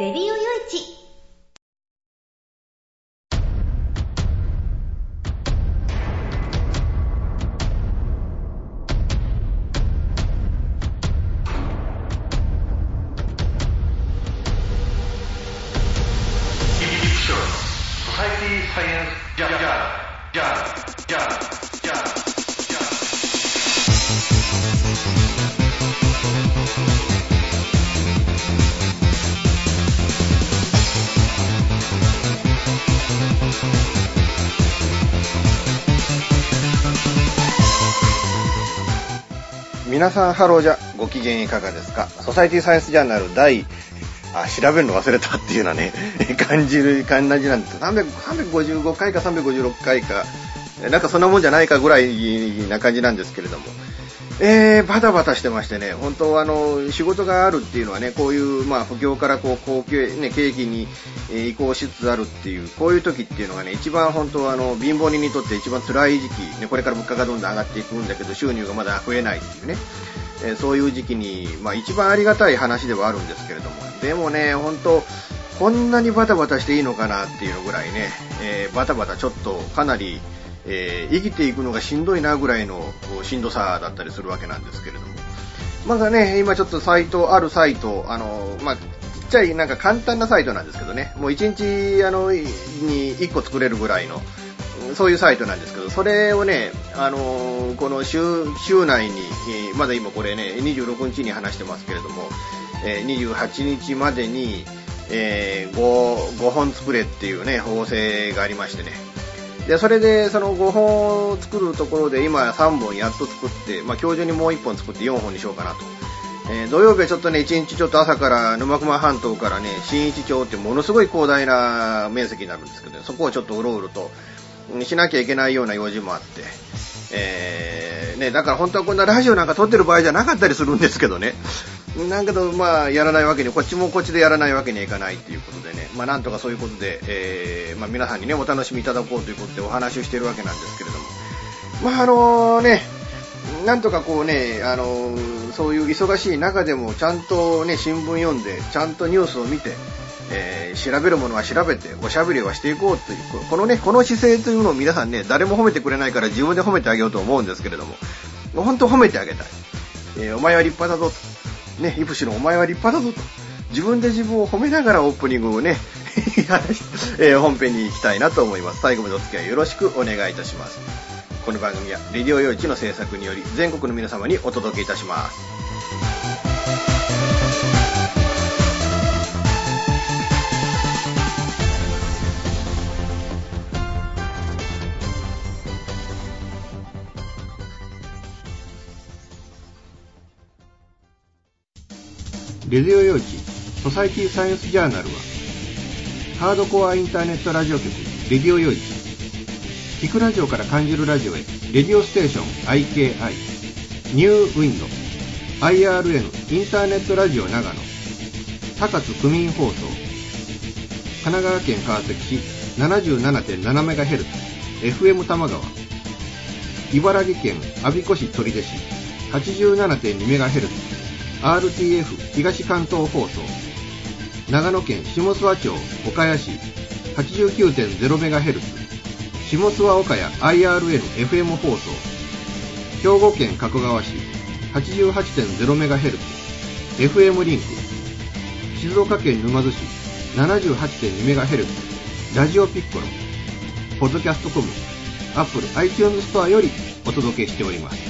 レディオよい皆さんハローじゃ。ご機嫌いかがですか？ Society Science Journal 第あ調べるの忘れたっていうようなね 感じる感じなんです。355回か356回か。なんかそんなもんじゃないかぐらいな感じなんですけれども。えー、バタバタしてましてね、本当あの、仕事があるっていうのはね、こういう、まあ、不況からこう、好況、ね、景気に、え移行しつつあるっていう、こういう時っていうのがね、一番本当あの、貧乏人にとって一番辛い時期、ね、これから物価がどんどん上がっていくんだけど、収入がまだ増えないっていうね、え、そういう時期に、まあ、一番ありがたい話ではあるんですけれども、でもね、本当こんなにバタバタしていいのかなっていうぐらいね、えー、バタバタちょっとかなり、えー、生きていくのがしんどいなぐらいのしんどさだったりするわけなんですけれども。まだね、今ちょっとサイト、あるサイト、あの、まあ、ちっちゃいなんか簡単なサイトなんですけどね、もう1日あのに1個作れるぐらいの、そういうサイトなんですけど、それをね、あのこの週週内に、まだ今これね、26日に話してますけれども、え28日までに、えー、5, 5本作れっていうね、法制がありましてね、で、それで、その5本を作るところで、今3本やっと作って、まあ、今日中にもう1本作って4本にしようかなと。えー、土曜日はちょっとね、1日ちょっと朝から沼熊半島からね、新一町ってものすごい広大な面積になるんですけど、ね、そこをちょっとうろうろと、しなきゃいけないような用事もあって、えー、ね、だから本当はこんなラジオなんか撮ってる場合じゃなかったりするんですけどね。なんけど、まあ、やらないわけに、こっちもこっちでやらないわけにはいかないということでね、まあ、なんとかそういうことで、えー、まあ、皆さんにね、お楽しみいただこうということでお話をしているわけなんですけれども、まあ、あのね、なんとかこうね、あのそういう忙しい中でも、ちゃんとね、新聞読んで、ちゃんとニュースを見て、えー、調べるものは調べて、おしゃべりはしていこうという、このね、この姿勢というのを皆さんね、誰も褒めてくれないから自分で褒めてあげようと思うんですけれども、もう本当褒めてあげたい。えー、お前は立派だぞと。ね、イプシロンお前は立派だぞと。自分で自分を褒めながらオープニングをね、えー、本編に行きたいなと思います。最後までお付き合いよろしくお願いいたします。この番組は、レディオ用地の制作により、全国の皆様にお届けいたします。レディオ用地ソサイティサイエンスジャーナルはハードコアインターネットラジオ局レディオ用地聞くラジオから感じるラジオへ。レディオステーション IKI ニューウィンド IRN インターネットラジオ長野。高津区民放送。神奈川県川崎市 77.7MHz FM 玉川。茨城県我孫子市取手市。87.2MHz RTF 東関東放送。長野県下諏訪町岡谷市。89.0MHz 下諏訪岡谷 IRN-FM 放送。兵庫県加古川市 88.0MHz FM リンク。静岡県沼津市 78.2MHz ラジオピッコロ。ポッドキャストコムアップル iTunes ストアよりお届けしております。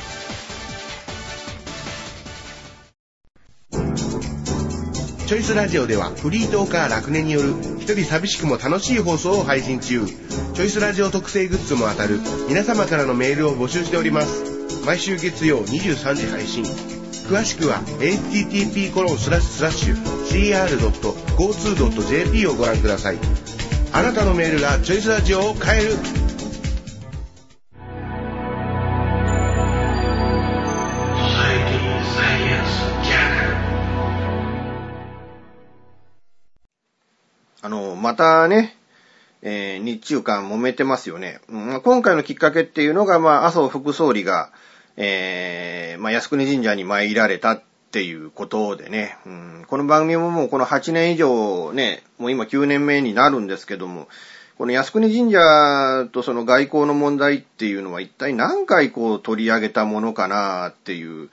チョイスラジオではフリートーカー楽年による一人寂しくも楽しい放送を配信中。チョイスラジオ特製グッズも当たる皆様からのメールを募集しております。毎週月曜23時配信。詳しくは http コロンスラッシュスラッシュ cr.52.jp をご覧ください。あなたのメールがチョイスラジオを変える。またね、えー日中間揉めてますよね。うん今回のきっかけっていうのが、まあ、麻生副総理が、えーまあ、靖国神社に参られたっていうことでね、うん、この番組ももうこの8年以上ね、もう今9年目になるんですけども、この靖国神社とその外交の問題っていうのは一体何回こう取り上げたものかなっていう、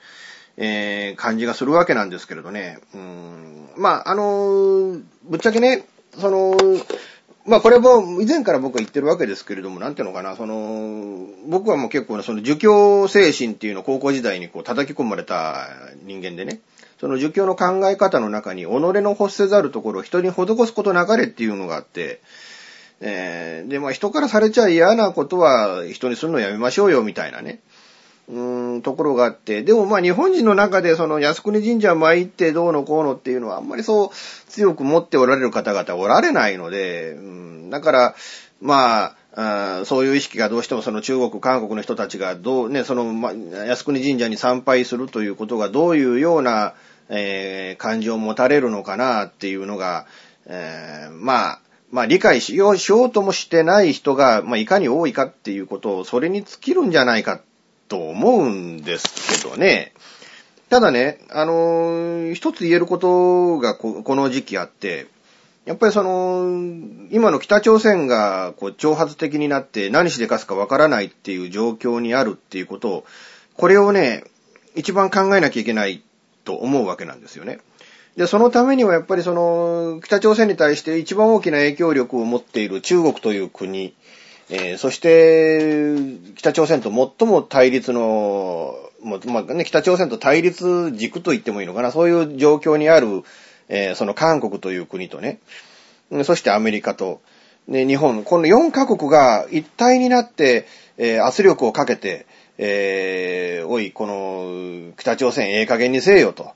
えー感じがするわけなんですけれどね。うん、まあ、あのぶっちゃけね、その、まあこれも以前から僕は言ってるわけですけれども、なんていうのかな、その、僕はもう結構ねその儒教精神っていうのを高校時代にこう叩き込まれた人間でね、その儒教の考え方の中に、己の欲せざるところを人に施すことなかれっていうのがあって、えーで、まあ人からされちゃ嫌なことは人にするのやめましょうよみたいなね。うーん、ところがあって、でもまあ日本人の中でその靖国神社参ってどうのこうのっていうのはあんまりそう強く持っておられる方々おられないので、うん、だから、まあ、そういう意識がどうしてもその中国、韓国の人たちがどうね、その、ま、靖国神社に参拝するということがどういうような、えー感情を持たれるのかなっていうのが、えーまあ、まあ理解しよう、しようともしてない人が、まあいかに多いかっていうことを、それに尽きるんじゃないかと思うんですけどね。ただね、あのー一つ言えることがこの時期あって、やっぱりその、今の北朝鮮がこう挑発的になって何しでかすかわからないっていう状況にあるっていうことを、これをね、一番考えなきゃいけないと思うわけなんですよね。で、そのためにはやっぱりその、北朝鮮に対して一番大きな影響力を持っている中国という国、えーそして、北朝鮮と最も対立の、もまあね、北朝鮮と対立軸と言ってもいいのかな、そういう状況にある、えーその韓国という国とね、そしてアメリカと、ね、日本、この4カ国が一体になって、えー圧力をかけて、えーおい、この、北朝鮮ええ加減にせえよと。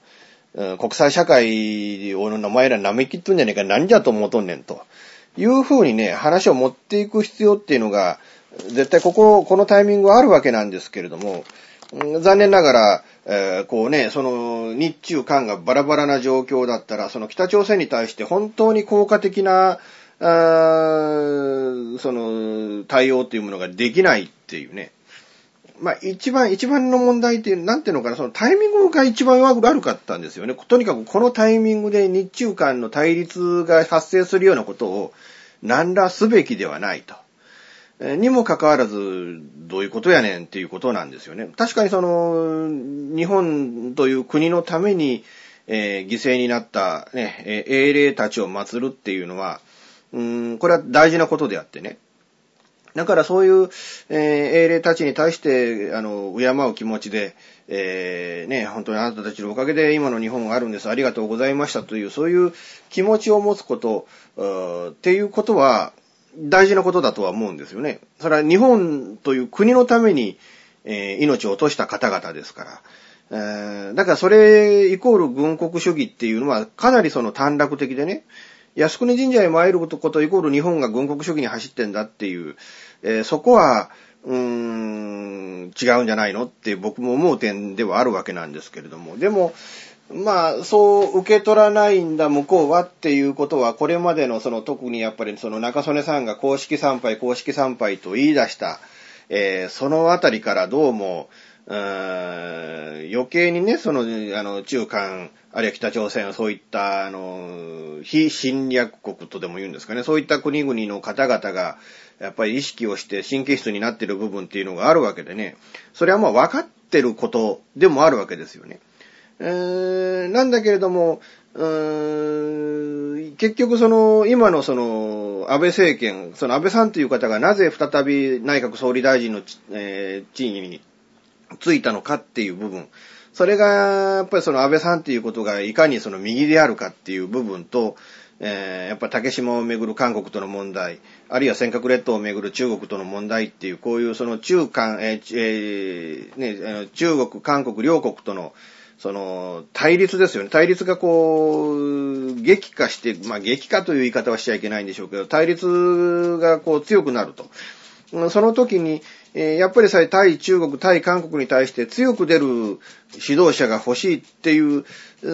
国際社会をお前ら舐めきっとんじゃねえか、何じゃと思うとんねんと。いう風にね、話を持っていく必要っていうのが、絶対ここ、このタイミングはあるわけなんですけれども、残念ながら、えーこうね、その日中韓がバラバラな状況だったら、その北朝鮮に対して本当に効果的な、あその対応っていうものができないっていうね。まあ一番、一番の問題っていう、なんていうのかな、そのタイミングが一番悪かったんですよね。とにかくこのタイミングで日中間の対立が発生するようなことを何らすべきではないと。にもかかわらず、どういうことやねんっていうことなんですよね。確かにその、日本という国のために、えー犠牲になったね、えー英霊たちを祀るっていうのは、うん、これは大事なことであってね。だからそういう、えー英霊たちに対して、あの、敬う気持ちで、えーね、本当にあなたたちのおかげで今の日本があるんです。ありがとうございましたという、そういう気持ちを持つこと、っていうことは、大事なことだとは思うんですよね。それは日本という国のために、えー命を落とした方々ですから。えーだからそれイコール軍国主義っていうのはかなりその短絡的でね、靖国神社へ参ることイコール日本が軍国主義に走ってんだっていう、えーそこは、うーん、違うんじゃないのって僕も思う点ではあるわけなんですけれども、でも、まあ、そう受け取らないんだ、向こうはっていうことは、これまでのその特にやっぱりその中曽根さんが公式参拝、公式参拝と言い出した、えーそのあたりからどうも、余計にね、その、あの、中韓、あるいは北朝鮮、そういった、あの、非侵略国とでも言うんですかね、そういった国々の方々が、やっぱり意識をして神経質になっている部分っていうのがあるわけでね、それはまあ分かってることでもあるわけですよね。えーなんだけれども、うーん結局その、今のその、安倍政権、その安倍さんという方がなぜ再び内閣総理大臣の、えー、地位についたのかっていう部分。それが、やっぱりその安倍さんっていうことがいかにその右であるかっていう部分と、えー、やっぱ竹島をめぐる韓国との問題、あるいは尖閣列島をめぐる中国との問題っていう、こういうその中韓、えーえー、ね、中国、韓国両国との、その、対立ですよね。対立がこう、激化して、まあ激化という言い方はしちゃいけないんでしょうけど、対立がこう強くなると。その時に、え、やっぱりさえ対中国、対韓国に対して強く出る指導者が欲しいっていう、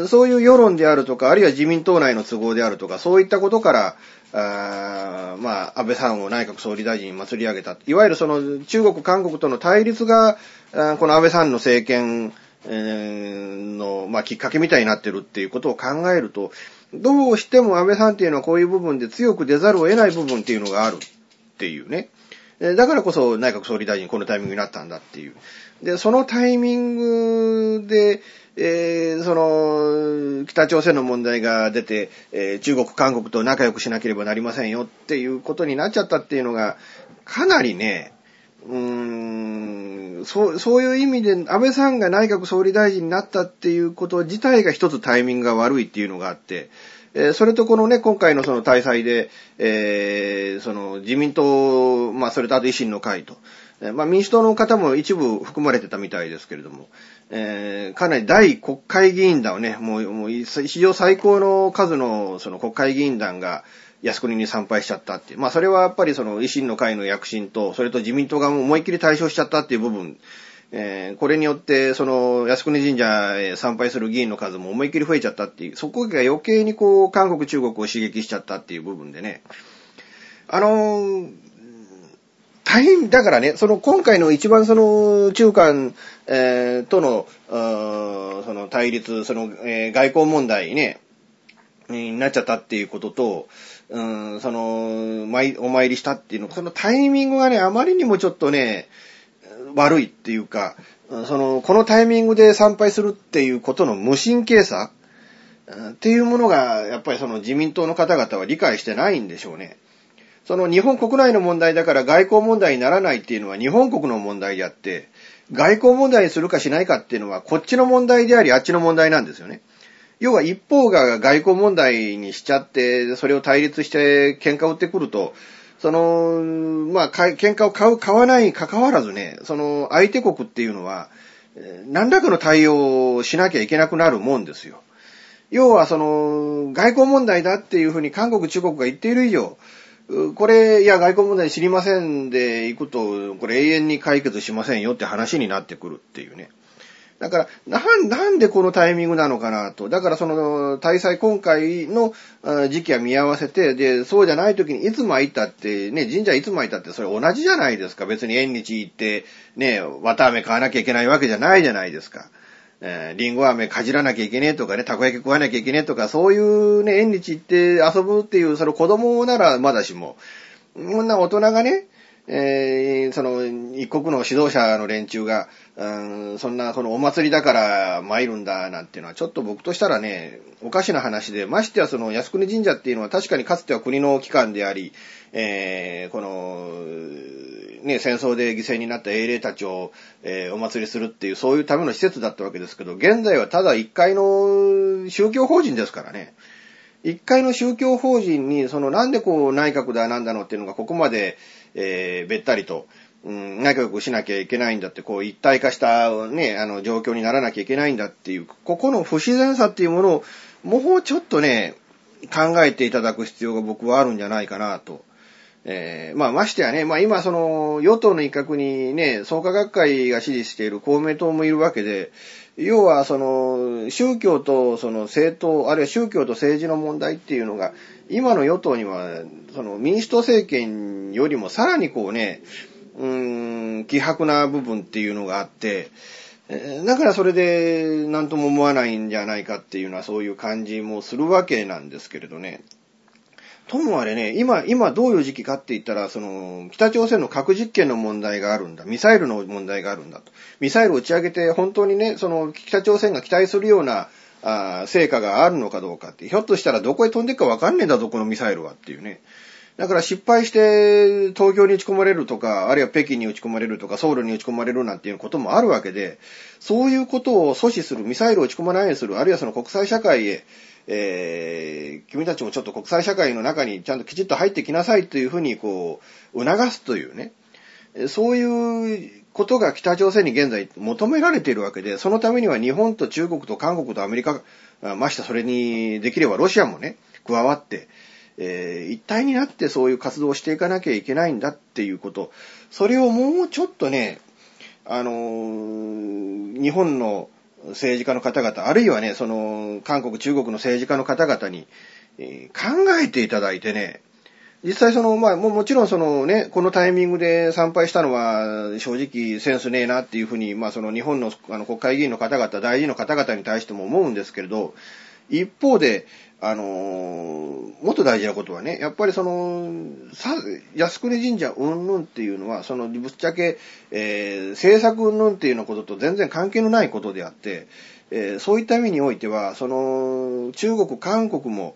そういう世論であるとか、あるいは自民党内の都合であるとか、そういったことから、あまあ、安倍さんを内閣総理大臣に祭り上げた。いわゆるその中国、韓国との対立が、この安倍さんの政権の、まあ、きっかけみたいになってるっていうことを考えると、どうしても安倍さんっていうのはこういう部分で強く出ざるを得ない部分っていうのがあるっていうね。だからこそ内閣総理大臣このタイミングになったんだっていう。で、そのタイミングで、えー、その、北朝鮮の問題が出て、えー、中国、韓国と仲良くしなければなりませんよっていうことになっちゃったっていうのが、かなりね、うーん、そう、そういう意味で、安倍さんが内閣総理大臣になったっていうこと自体が一つタイミングが悪いっていうのがあって、え、それとこのね、今回のその大祭で、えー、その自民党、まあそれとあと維新の会と、え、まあ民主党の方も一部含まれてたみたいですけれども、えー、かなり大国会議員団をね、もう、もう史上最高の数のその国会議員団が、靖国に参拝しちゃったっていう。まあそれはやっぱりその維新の会の躍進と、それと自民党がもう思いっきり対象しちゃったっていう部分えー、これによって、その、靖国神社へ参拝する議員の数も思いっきり増えちゃったっていう、そこが余計にこう、韓国、中国を刺激しちゃったっていう部分でね。あのー、大変、だからね、その今回の一番その中間、えー、との、その対立、その、えー、外交問題ね、になっちゃったっていうことと、うん、その、お参りしたっていうの、そのタイミングがね、あまりにもちょっとね、悪いっていうか、その、このタイミングで参拝するっていうことの無神経さっていうものが、やっぱりその自民党の方々は理解してないんでしょうね。その日本国内の問題だから外交問題にならないっていうのは日本国の問題であって、外交問題にするかしないかっていうのはこっちの問題でありあっちの問題なんですよね。要は一方が外交問題にしちゃって、それを対立して喧嘩を売ってくると、その、まあ、喧嘩を買う、買わないに関わらずね、その相手国っていうのは、何らかの対応をしなきゃいけなくなるもんですよ。要はその、外交問題だっていうふうに韓国、中国が言っている以上、これ、いや、外交問題知りませんで行くと、これ永遠に解決しませんよって話になってくるっていうね。だから、な、なんでこのタイミングなのかなと。だからその、大祭今回の時期は見合わせて、で、そうじゃない時にいつ巻いたって、ね、神社いつ巻いたってそれ同じじゃないですか。別に縁日行って、ね、綿飴買わなきゃいけないわけじゃないじゃないですか。えー、リンゴ飴かじらなきゃいけねえとかね、たこ焼き食わなきゃいけねえとか、そういうね、縁日行って遊ぶっていう、その子供ならまだしも、こんな大人がね、えー、その、一国の指導者の連中が、そんな、このお祭りだから参るんだ、なんていうのは、ちょっと僕としたらね、おかしな話で、ましてやその、靖国神社っていうのは確かにかつては国の機関であり、えー、この、ね、戦争で犠牲になった英霊たちを、えー、お祭りするっていう、そういうための施設だったわけですけど、現在はただ一階の宗教法人ですからね。一階の宗教法人に、そのなんでこう内閣だなんだのっていうのがここまで、えー、べったりと、うん、仲良くしなきゃいけないんだって、こう一体化したね、あの状況にならなきゃいけないんだっていう、ここの不自然さっていうものを、もうちょっとね、考えていただく必要が僕はあるんじゃないかなと。えー、まあましてやね、まあ今その与党の一角にね、創価学会が支持している公明党もいるわけで、要はその宗教とその政党、あるいは宗教と政治の問題っていうのが、今の与党には、その民主党政権よりもさらにこうね、うーん、希薄な部分っていうのがあって、だからそれで何とも思わないんじゃないかっていうのはそういう感じもするわけなんですけれどね。ともあれね、今、今どういう時期かって言ったら、その、北朝鮮の核実験の問題があるんだ。ミサイルの問題があるんだと。ミサイルを打ち上げて、本当にね、その、北朝鮮が期待するような、あ成果があるのかどうかって、ひょっとしたらどこへ飛んでいくかわかんねえんだぞ、このミサイルはっていうね。だから失敗して東京に打ち込まれるとか、あるいは北京に打ち込まれるとか、ソウルに打ち込まれるなんていうこともあるわけで、そういうことを阻止する、ミサイルを打ち込まないようにする、あるいはその国際社会へ、えー、君たちもちょっと国際社会の中にちゃんときちっと入ってきなさいというふうにこう、促すというね、そういうことが北朝鮮に現在求められているわけで、そのためには日本と中国と韓国とアメリカ、ましてそれにできればロシアもね、加わって、えー、一体になってそういう活動をしていかなきゃいけないんだっていうこと、それをもうちょっとね、あのー、日本の政治家の方々、あるいはね、その、韓国、中国の政治家の方々に、えー、考えていただいてね、実際その、まあ、ももちろんそのね、このタイミングで参拝したのは、正直センスねえなっていうふうに、まあその日本のあの国会議員の方々、大臣の方々に対しても思うんですけれど、一方で、あのー、もっと大事なことはね、やっぱりその、さ、靖国神社うんぬんっていうのは、その、ぶっちゃけ、えー、政策うんぬんっていうのことと全然関係のないことであって、えー、そういった意味においては、その、中国、韓国も、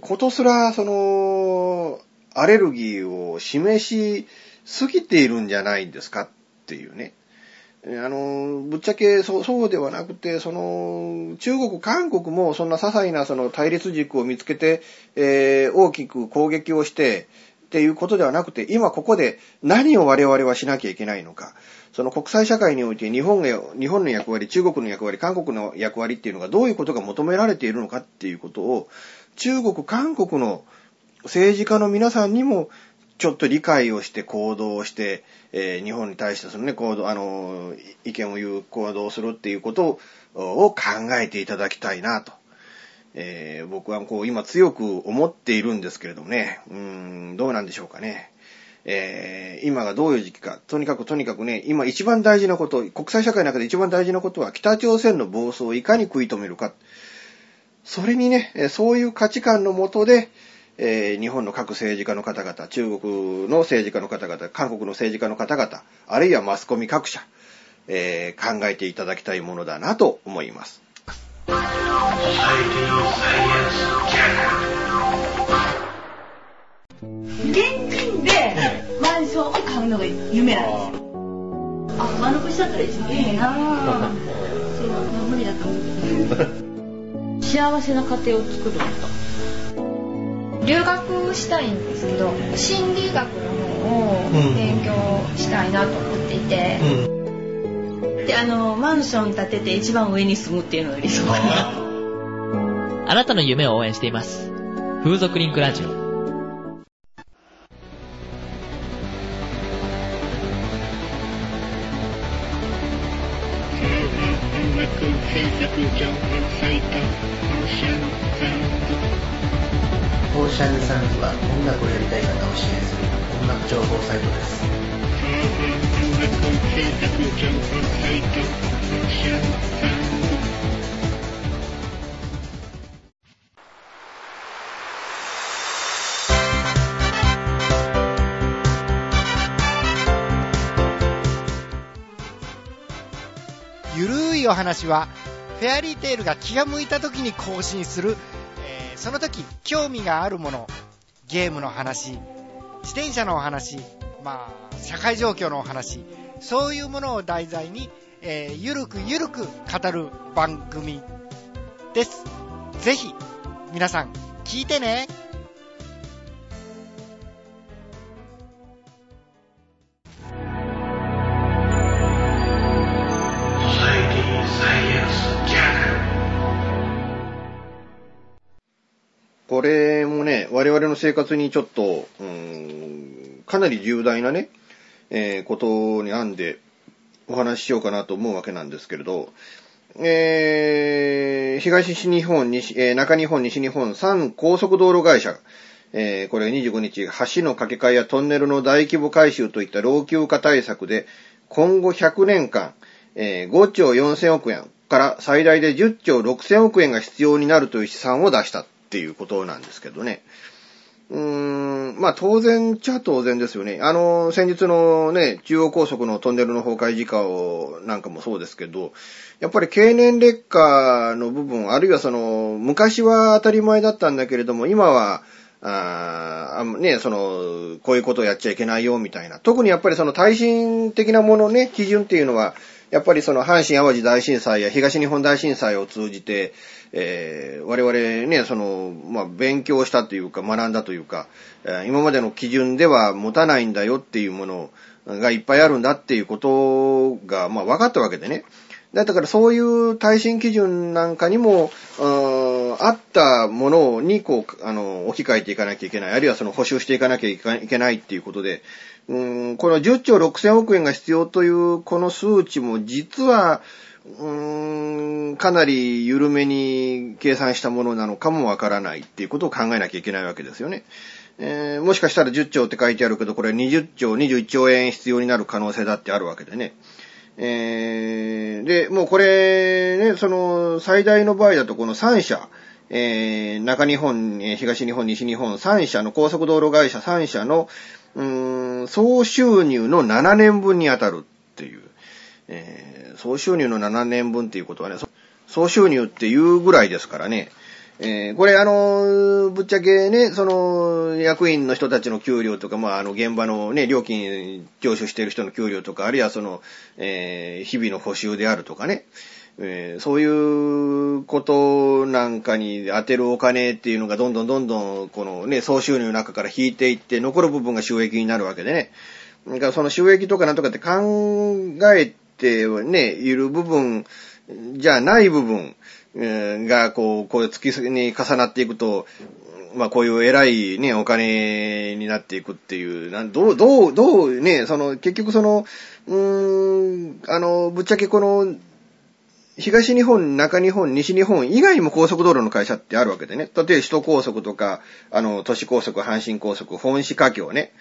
ことすら、その、アレルギーを示しすぎているんじゃないんですかっていうね。あの、ぶっちゃけそう、そうではなくて、その、中国、韓国もそんな些細なその対立軸を見つけて、えー、大きく攻撃をして、っていうことではなくて、今ここで何を我々はしなきゃいけないのか。その国際社会において日本が、日本の役割、中国の役割、韓国の役割っていうのがどういうことが求められているのかっていうことを、中国、韓国の政治家の皆さんにもちょっと理解をして行動をして、えー、日本に対してそのね、行動、あの、意見を言う行動をするっていうことを考えていただきたいなと。えー、僕はこう今強く思っているんですけれどもね、うん、どうなんでしょうかね。えー、今がどういう時期か。とにかくとにかくね、今一番大事なこと、国際社会の中で一番大事なことは北朝鮮の暴走をいかに食い止めるか。それにね、そういう価値観のもとで、えー、日本の各政治家の方々、中国の政治家の方々、韓国の政治家の方々、あるいはマスコミ各社、えー、考えていただきたいものだなと思います。現金でマンションを買うのが夢なんですよ。あ、間延びしちゃったら一番いいな そう、無理だと思う。幸せな家庭を作るんだ。留学したいんですけど心理学の方を勉強したいなと思っていて、うん、であのマンション建てて一番上に住むっていうのが理想。か なあなたの夢を応援しています。風俗リンクラジオ。シャルサンズは音楽をやりたい方を支援する音楽情報サイトです。ゆるいお話はフェアリーテールが気が向いた時に更新するその時興味があるもの、ゲームの話、自転車のお話、まあ、社会状況のお話、そういうものを題材に、えー、ゆるくゆるく語る番組です。ぜひ、皆さん、聞いてね。これもね、我々の生活にちょっと、うん、かなり重大なね、えー、ことに編んでお話ししようかなと思うわけなんですけれど、えー、東日本、西、えー、中日本、西日本3高速道路会社、えー、これ25日、橋の架け替えやトンネルの大規模改修といった老朽化対策で、今後100年間、えー、5兆4000億円から最大で10兆6000億円が必要になるという試算を出したっていうことなんですけどね。うーん、まあ当然ちゃ当然ですよね。あの、先日のね、中央高速のトンネルの崩壊事故をなんかもそうですけど、やっぱり経年劣化の部分、あるいはその、昔は当たり前だったんだけれども、今は、あーね、その、こういうことをやっちゃいけないよ、みたいな。特にやっぱりその耐震的なものね、基準っていうのは、やっぱりその阪神淡路大震災や東日本大震災を通じて、えー、我々ね、その、まあ、勉強したというか、学んだというか、今までの基準では持たないんだよっていうものがいっぱいあるんだっていうことが、まあ、分かったわけでね。だからそういう耐震基準なんかにも、あったものにこう、あの、置き換えていかなきゃいけない。あるいはその補修していかなきゃいけないっていうことで、うんこの10兆6000億円が必要というこの数値も実は、うーんかなり緩めに計算したものなのかもわからないっていうことを考えなきゃいけないわけですよね。えーもしかしたら10兆って書いてあるけど、これ20兆、21兆円必要になる可能性だってあるわけでね。えーで、もうこれね、その最大の場合だとこの3社、えー中日本、東日本、西日本3社の高速道路会社3社の、うーん、総収入の7年分に当たるっていう。えー総収入の7年分っていうことはね、総収入っていうぐらいですからね。えーこれあの、ぶっちゃけね、その、役員の人たちの給料とか、まあ、あの、現場のね、料金徴収している人の給料とか、あるいはその、えー日々の補修であるとかね、えーそういうことなんかに当てるお金っていうのがどんどんどんどん、このね、総収入の中から引いていって、残る部分が収益になるわけでね。だからその収益とかなんとかって考えてね、いる部分じゃない部分が、こう、こう月に重なっていくと、まあこういう偉いね、お金になっていくっていう、なんどう、どう、どうね、その、結局その、うーん、あの、ぶっちゃけこの、東日本、中日本、西日本以外にも高速道路の会社ってあるわけでね。例えば首都高速とか、あの、都市高速、阪神高速、本市華僑ね。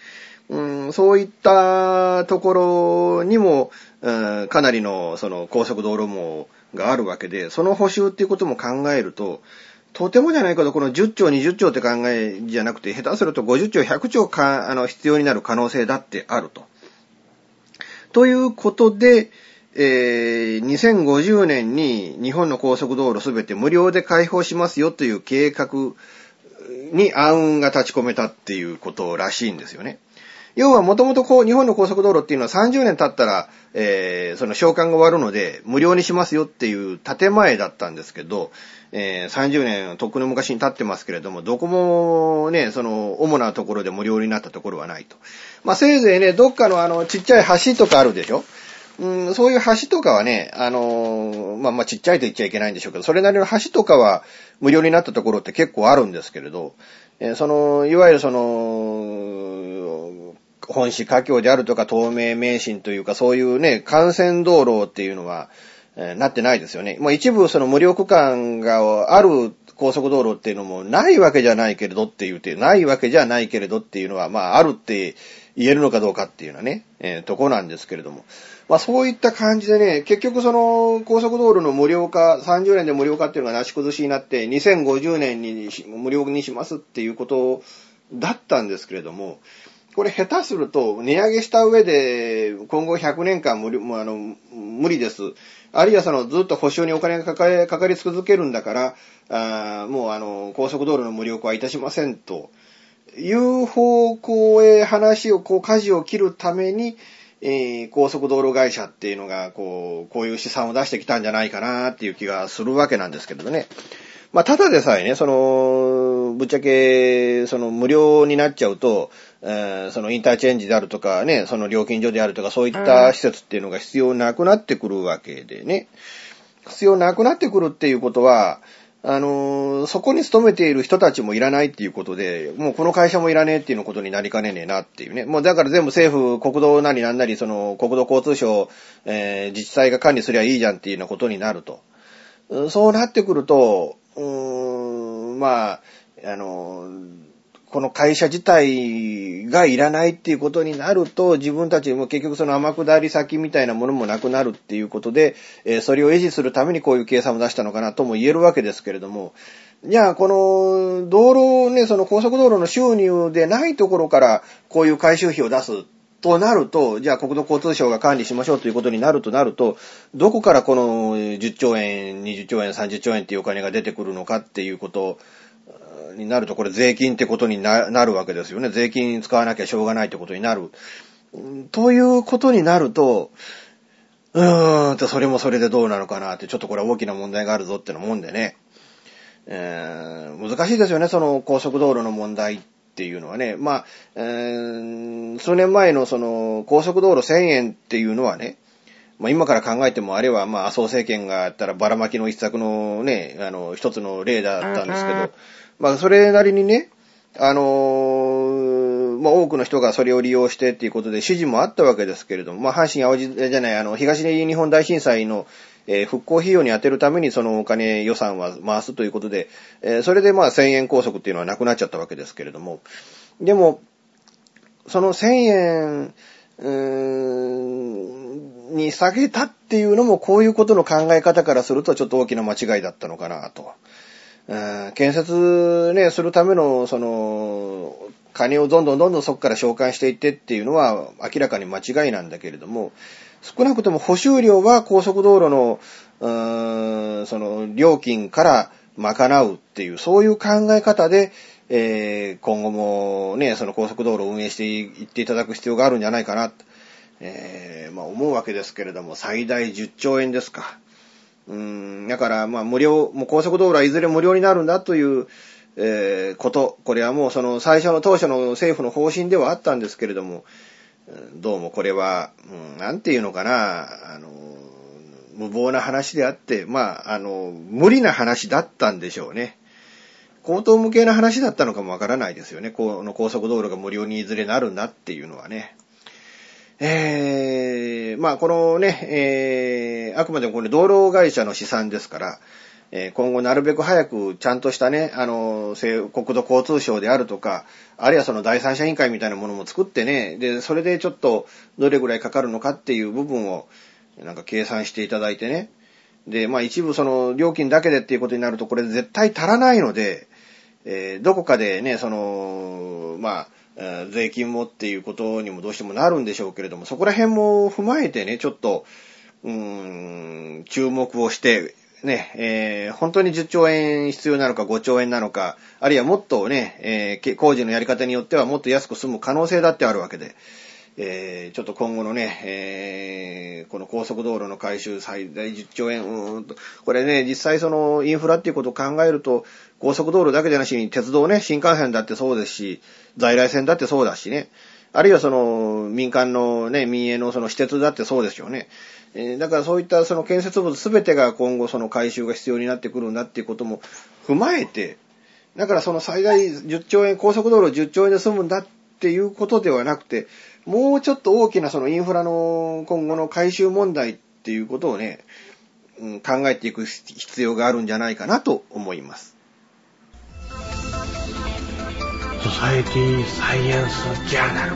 うん、そういったところにも、うん、かなりのその高速道路網があるわけで、その補修っていうことも考えると、とてもじゃないけど、この10兆、20兆って考えじゃなくて、下手すると50兆、100兆か、あの、必要になる可能性だってあると。ということで、えー2050年に日本の高速道路すべて無料で開放しますよという計画に暗雲が立ち込めたっていうことらしいんですよね。要はもともとこう、日本の高速道路っていうのは30年経ったら、えーその償還が終わるので、無料にしますよっていう建前だったんですけど、えー30年、とっくの昔に経ってますけれども、どこもね、その、主なところで無料になったところはないと。まあ、せいぜいね、どっかのあの、ちっちゃい橋とかあるでしょ？うん、そういう橋とかはね、あのまあ、まあ、ちっちゃいと言っちゃいけないんでしょうけど、それなりの橋とかは無料になったところって結構あるんですけれど、えーその、いわゆるその、本市華僑であるとか東名名神というかそういうね、幹線道路っていうのは、えーなってないですよね。もう一部その無料区間がある高速道路っていうのもないわけじゃないけれどって言うて、ないわけじゃないけれどっていうのは、まああるって言えるのかどうかっていうのはね、えーとこなんですけれども。まあそういった感じでね、結局その高速道路の無料化、30年で無料化っていうのがなし崩しになって、2050年に無料にしますっていうことだったんですけれども、これ下手すると値上げした上で今後100年間無理もうあの無理です。あるいはそのずっと保証にお金がかかりかかり続けるんだから、あもうあの高速道路の無料化はいたしませんという方向へ話を、こう舵を切るために、えー高速道路会社っていうのが、こう、こういう試算を出してきたんじゃないかなっていう気がするわけなんですけどね。まあ、ただでさえね、その、ぶっちゃけ、その、無料になっちゃうと、えーそのインターチェンジであるとかね、その料金所であるとか、そういった施設っていうのが必要なくなってくるわけでね。必要なくなってくるっていうことは、あのーそこに勤めている人たちもいらないっていうことで、もうこの会社もいらねえっていうのことになりかねねえなっていうね。もうだから全部政府、国道なりなんなり、その国土交通省、えー自治体が管理すりゃいいじゃんっていうようなことになると。うんそうなってくると、うーん、まあ、あのーこの会社自体がいらないっていうことになると、自分たちも結局その天下り先みたいなものもなくなるっていうことで、えそれを維持するためにこういう計算を出したのかなとも言えるわけですけれども、じゃあ、この、道路ね、その高速道路の収入でないところから、こういう回収費を出すとなると、じゃあ国土交通省が管理しましょうということになるとなると、どこからこの10兆円、20兆円、30兆円っていうお金が出てくるのかっていうこと。になると、これ税金ってことになるわけですよね。税金使わなきゃしょうがないってことになる。ということになると、うーんと、それもそれでどうなのかなって、ちょっとこれは大きな問題があるぞってのもんでね。えー、難しいですよね、その高速道路の問題っていうのはね。まあ、えー、数年前のその高速道路1000円っていうのはね、まあ今から考えてもあれはまあ麻生政権がやったらばらまきの一策のね、あの、一つの例だったんですけど、まあそれなりにね、あのー、まあ多くの人がそれを利用してっていうことで指示もあったわけですけれども、まあ阪神淡路じゃない、あの、東日本大震災のえー、復興費用に充てるためにそのお金予算は回すということで、えー、それでまあ1000円拘束っていうのはなくなっちゃったわけですけれども、でも、その1000円、うーん、に下げたっていうのもこういうことの考え方からするとちょっと大きな間違いだったのかなと。建設ね、するための、その、金をどんどんどんどんそこから召喚していってっていうのは明らかに間違いなんだけれども、少なくとも補修料は高速道路の、その、料金から賄うっていう、そういう考え方で、えー、今後もね、その高速道路を運営していっていただく必要があるんじゃないかな、えー、まあ思うわけですけれども、最大10兆円ですか。うん、だから、まあ無料、もう高速道路はいずれ無料になるんだという、えー、こと、これはもうその最初の当初の政府の方針ではあったんですけれども、どうもこれは、うん、なんていうのかな、あの、無謀な話であって、まあ、あの、無理な話だったんでしょうね。高等無形な話だったのかもわからないですよね。この高速道路が無料にいずれなるんだっていうのはね。えー、まあ、このね、えー、あくまでもこれ道路会社の試算ですから、え今後なるべく早くちゃんとしたね、あの、国土交通省であるとか、あるいはその第三者委員会みたいなものも作ってね、で、それでちょっとどれぐらいかかるのかっていう部分をなんか計算していただいてね。で、まあ一部その料金だけでっていうことになるとこれ絶対足らないので、えー、どこかでね、その、まあ、税金もっていうことにもどうしてもなるんでしょうけれども、そこら辺も踏まえてね、ちょっと、うーん、注目をして、ね、えー、本当に10兆円必要なのか5兆円なのか、あるいはもっとね、えー、工事のやり方によってはもっと安く済む可能性だってあるわけで、えー、ちょっと今後のね、えー、この高速道路の改修最大10兆円、うんと、これね、実際そのインフラっていうことを考えると、高速道路だけじゃなしに鉄道ね、新幹線だってそうですし、在来線だってそうだしね、あるいはその民間のね、民営のその施設だってそうですよね。えー、だからそういったその建設物すべてが今後その回収が必要になってくるんだっていうことも踏まえて、だからその最大10兆円、高速道路10兆円で済むんだっていうことではなくて、もうちょっと大きなそのインフラの今後の回収問題っていうことをね、うん、考えていく必要があるんじゃないかなと思います。ソサエティサイエンスジャーナル。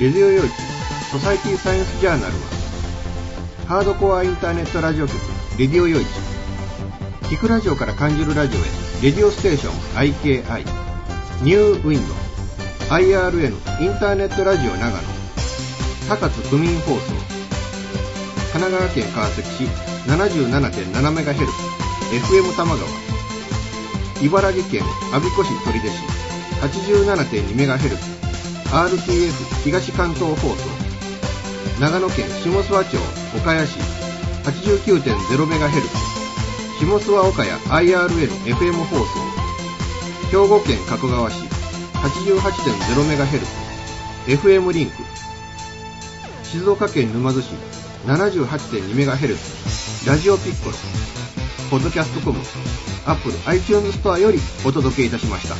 レディオ用地ソサイティサイエンスジャーナルは、ハードコアインターネットラジオ局、レディオ用地、聞くラジオから感じるラジオへ、レディオステーション IKI、ニューウィンド、IRN インターネットラジオ長野、高津区民放送、神奈川県川崎市 77.7MHz、FM 玉川、茨城県阿鼻子市取手市 87.2MHz、RTF 東関東放送、長野県下諏訪町岡谷市 89.0MHz 下諏訪岡谷 IRN-FM 放送兵庫県加古川市 88.0MHz FM リンク静岡県沼津市 78.2MHz ラジオピッコロポッドキャストコムアップル iTunes ストアよりお届けいたしました。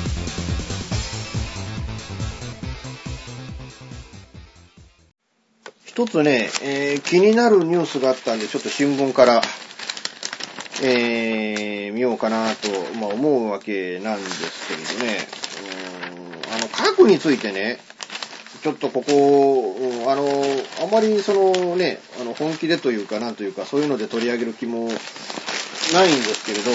一つね、えー、気になるニュースがあったんで、ちょっと新聞から、えー、見ようかなと、まあ、思うわけなんですけれどね、うん、核についてね、ちょっとここ、あの、あまりそのね、あの、本気でというか、なんというか、そういうので取り上げる気もないんですけれど、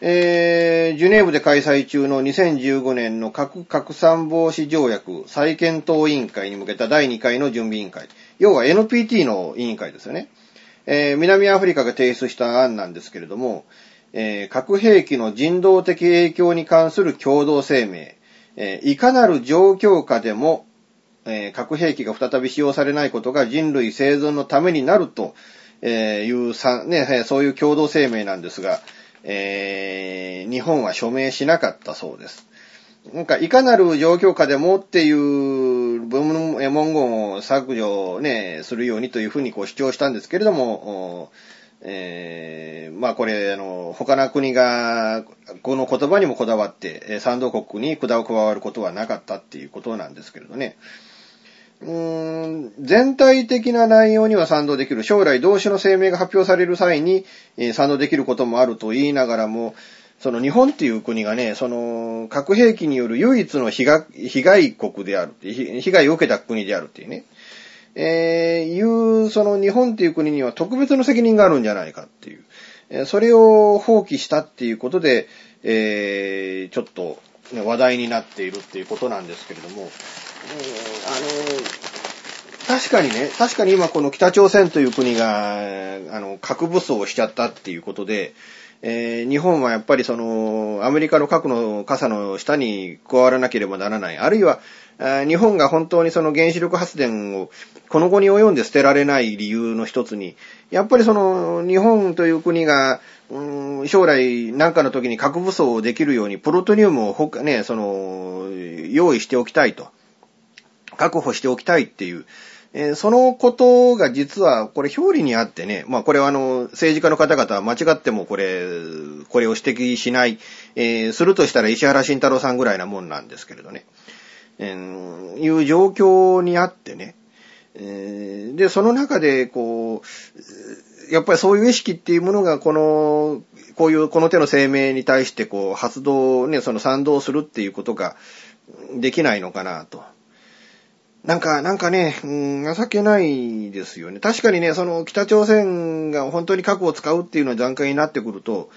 えー、ジュネーブで開催中の2015年の核拡散防止条約再検討委員会に向けた第2回の準備委員会。要は NPT の委員会ですよね。えー、南アフリカが提出した案なんですけれども、えー、核兵器の人道的影響に関する共同声明、えー、いかなる状況下でも、えー、核兵器が再び使用されないことが人類生存のためになるという、ね、そういう共同声明なんですが、え、日本は署名しなかったそうです。なんか、いかなる状況下でもっていう文言を削除ね、するようにというふうにこう主張したんですけれども、えー、まあこれ、あの、他の国が、この言葉にもこだわって、賛同国に管を加わることはなかったっていうことなんですけれどね。うーん全体的な内容には賛同できる。将来同種の声明が発表される際に、えー、賛同できることもあると言いながらも、その日本っていう国がね、その核兵器による唯一の被害国である被害を受けた国であるっていうね。えー、いう、その日本っていう国には特別の責任があるんじゃないかっていう。え、それを放棄したっていうことで、えー、ちょっと、ね、話題になっているっていうことなんですけれども、あの、確かにね、確かに今この北朝鮮という国が、あの、核武装をしちゃったっていうことで、えー、日本はやっぱりその、アメリカの核の傘の下に加わらなければならない。あるいは、日本が本当にその原子力発電をこの後に及んで捨てられない理由の一つに、やっぱりその日本という国が、うん、将来何かの時に核武装をできるようにプロトニウムをね、その、用意しておきたいと。確保しておきたいっていう、えー、そのことが実はこれ表裏にあってね、まあこれはあの政治家の方々は間違ってもこれ、これを指摘しない、えー、するとしたら石原慎太郎さんぐらいなもんなんですけれどね、えー、いう状況にあってね、えー、で、その中でこう、やっぱりそういう意識っていうものがこの、こういう、この手の声明に対してこう発動、ね、その賛同するっていうことができないのかなと。なんか、なんかね、うん、情けないですよね。確かにね、その北朝鮮が本当に核を使うっていうの段階になってくると、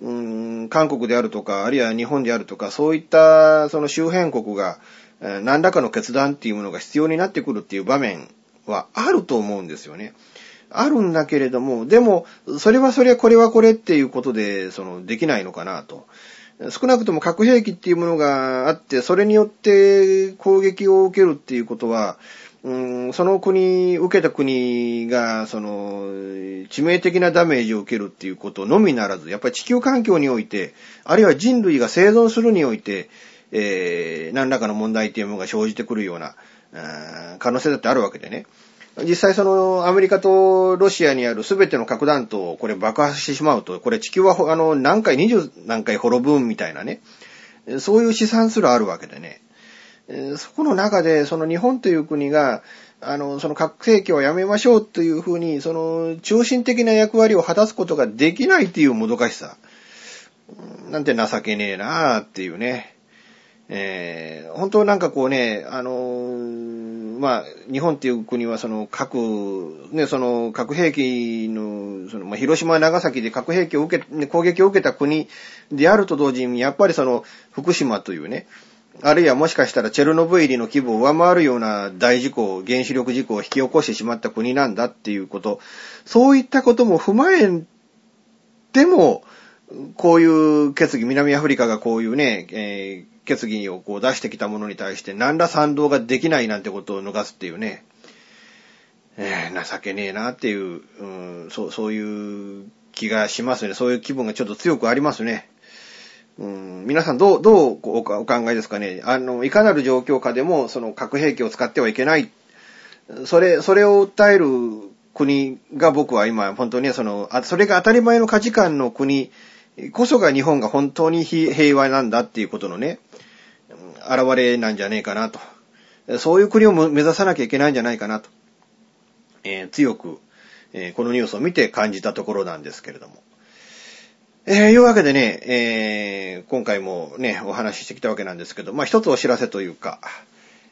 うん、韓国であるとか、あるいは日本であるとか、そういったその周辺国が、何らかの決断っていうものが必要になってくるっていう場面はあると思うんですよね。あるんだけれども、でも、それはそれはこれはこれっていうことで、その、できないのかなと。少なくとも核兵器っていうものがあって、それによって攻撃を受けるっていうことは、うん、その国、受けた国が、その、致命的なダメージを受けるっていうことのみならず、やっぱり地球環境において、あるいは人類が生存するにおいて、えー、何らかの問題っていうものが生じてくるような、可能性だってあるわけでね。実際そのアメリカとロシアにある全ての核弾頭をこれ爆破してしまうと、これ地球はあの何回、20何回滅ぶみたいなね、そういう試算すらあるわけでね。そこの中で、その日本という国が、あの、その核兵器をやめましょうというふうに、その中心的な役割を果たすことができないっていうもどかしさ。なんて情けねえなあっていうね。えー、本当なんかこうね、あのー、まあ、日本っていう国はその核、ね、その核兵器の、その、まあ、広島、長崎で核兵器を受け、攻撃を受けた国であると同時に、やっぱりその、福島というね、あるいはもしかしたらチェルノブイリの規模を上回るような大事故、原子力事故を引き起こしてしまった国なんだっていうこと、そういったことも踏まえても、こういう決議、南アフリカがこういうね、えー、決議をこう出してきたものに対して何ら賛同ができないなんてことを逃すっていうね、えー、情けねえなっていう、うん、そう、そういう気がしますね。そういう気分がちょっと強くありますね。うん、皆さんどう、どうお考えですかね。あの、いかなる状況下でも、その核兵器を使ってはいけない。それ、それを訴える国が僕は今、本当にその、それが当たり前の価値観の国こそが日本が本当に平和なんだっていうことのね、現れなんじゃねえかなと。そういう国を目指さなきゃいけないんじゃないかなと。えー、強く、えー、このニュースを見て感じたところなんですけれども。えー、いうわけでね、えー、今回もね、お話ししてきたわけなんですけど、まあ、一つお知らせというか、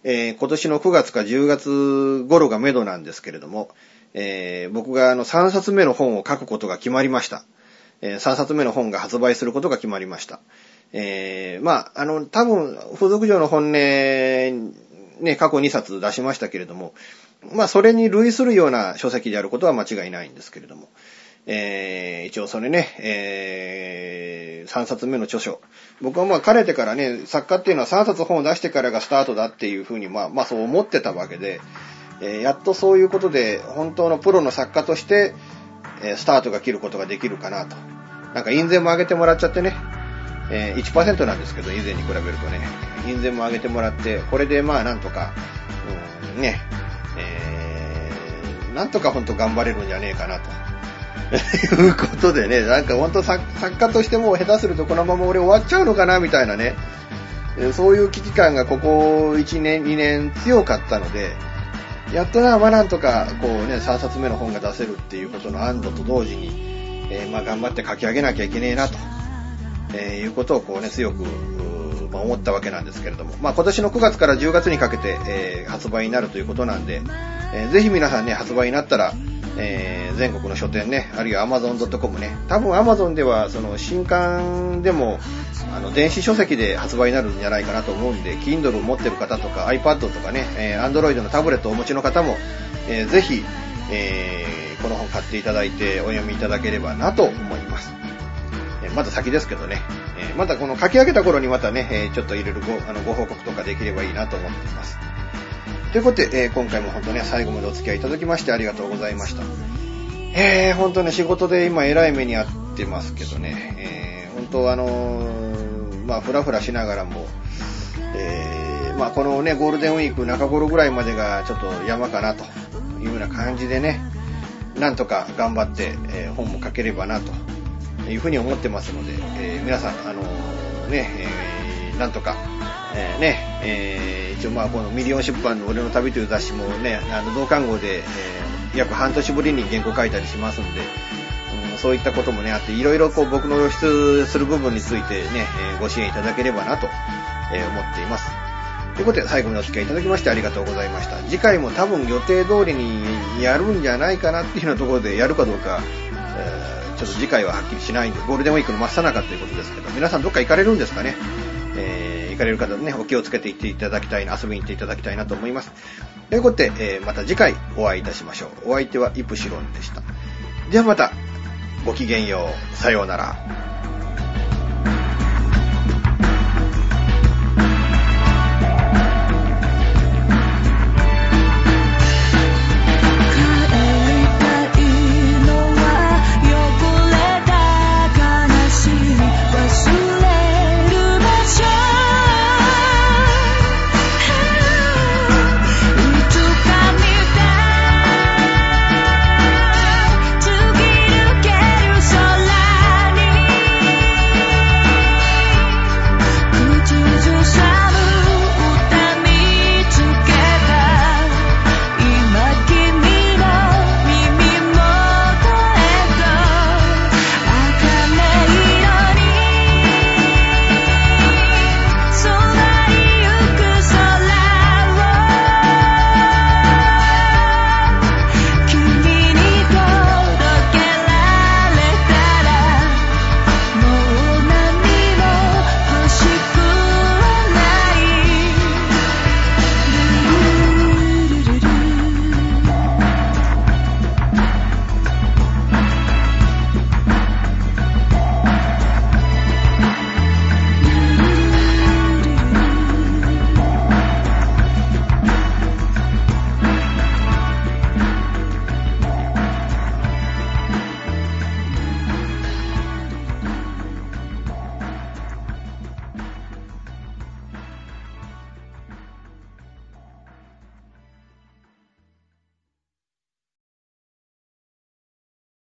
えー、今年の9月か10月頃がめどなんですけれども、えー僕があの3冊目の本を書くことが決まりました。え3冊目の本が発売することが決まりました。えーまあ、あの、多分、付属上の本音、ね、過去2冊出しましたけれども、まあ、それに類するような書籍であることは間違いないんですけれども、えー一応それね、え3冊目の著書。僕はまあ、かれてからね、作家っていうのは3冊本を出してからがスタートだっていうふうに、まあ、まあ、そう思ってたわけで、えーやっとそういうことで、本当のプロの作家として、えスタートが切ることができるかなと。なんか印税も上げてもらっちゃってね、え1%なんですけど、以前に比べるとね、印税も上げてもらって、これでまあなんとか、うん、ね、えー、なんとか本当頑張れるんじゃねえかなと。いうことでね、なんか本当作作家としても下手するとこのまま俺終わっちゃうのかなみたいなね、そういう危機感がここ1年、2年強かったので、やっとな、まあなんとか、こうね、3冊目の本が出せるっていうことの安堵と同時に、えーまあ頑張って書き上げなきゃいけねえなと、えーいうことをこうね、強く、まあ思ったわけなんですけれども、まあ今年の9月から10月にかけて、えー発売になるということなんで、えーぜひ皆さんね、発売になったら、えー全国の書店ね、あるいは Amazon.com ね、多分 Amazon ではその新刊でも、あの、電子書籍で発売になるんじゃないかなと思うんで、Kindle を持ってる方とか iPad とかね、えー Android のタブレットをお持ちの方も、えーぜひ、えーこの本買っていただいてお読みいただければなと思います。えーまだ先ですけどね、えーまたこの書き上げた頃にまたね、えーちょっと入れるごあのご報告とかできればいいなと思っています。ということで、えー今回も本当ね、最後までお付き合いいただきましてありがとうございました。えー、本当ね、仕事で今偉い目に遭ってますけどね、えー、本当あのーまあ、ふらふらしながらも、えー、まあ、このね、ゴールデンウィーク中頃ぐらいまでがちょっと山かなというような感じでね、なんとか頑張って、えー本も書ければなというふうに思ってますので、えー皆さん、あのーね、えーなんとか、えーね、えー一応まあこのミリオン出版の俺の旅という雑誌もね、あの同刊号で、えー約半年ぶりに原稿書いたりしますんで、うんそういったこともね、あって、いろいろこう僕の露出する部分についてね、えーご支援いただければなと、え思っています。ということで最後までお付き合いいただきましてありがとうございました。次回も多分予定通りにやるんじゃないかなっていうようなところでやるかどうか、えーちょっと次回ははっきりしないんで、ゴールデンウィークの真っ最中ということですけど、皆さんどっか行かれるんですかね？えー行かれる方ね、お気をつけて行っていただきたいな、遊びに行っていただきたいなと思います。ということで、えーまた次回お会いいたしましょう。お相手はイプシロンでした。ではまた、ごきげんよう。さようなら。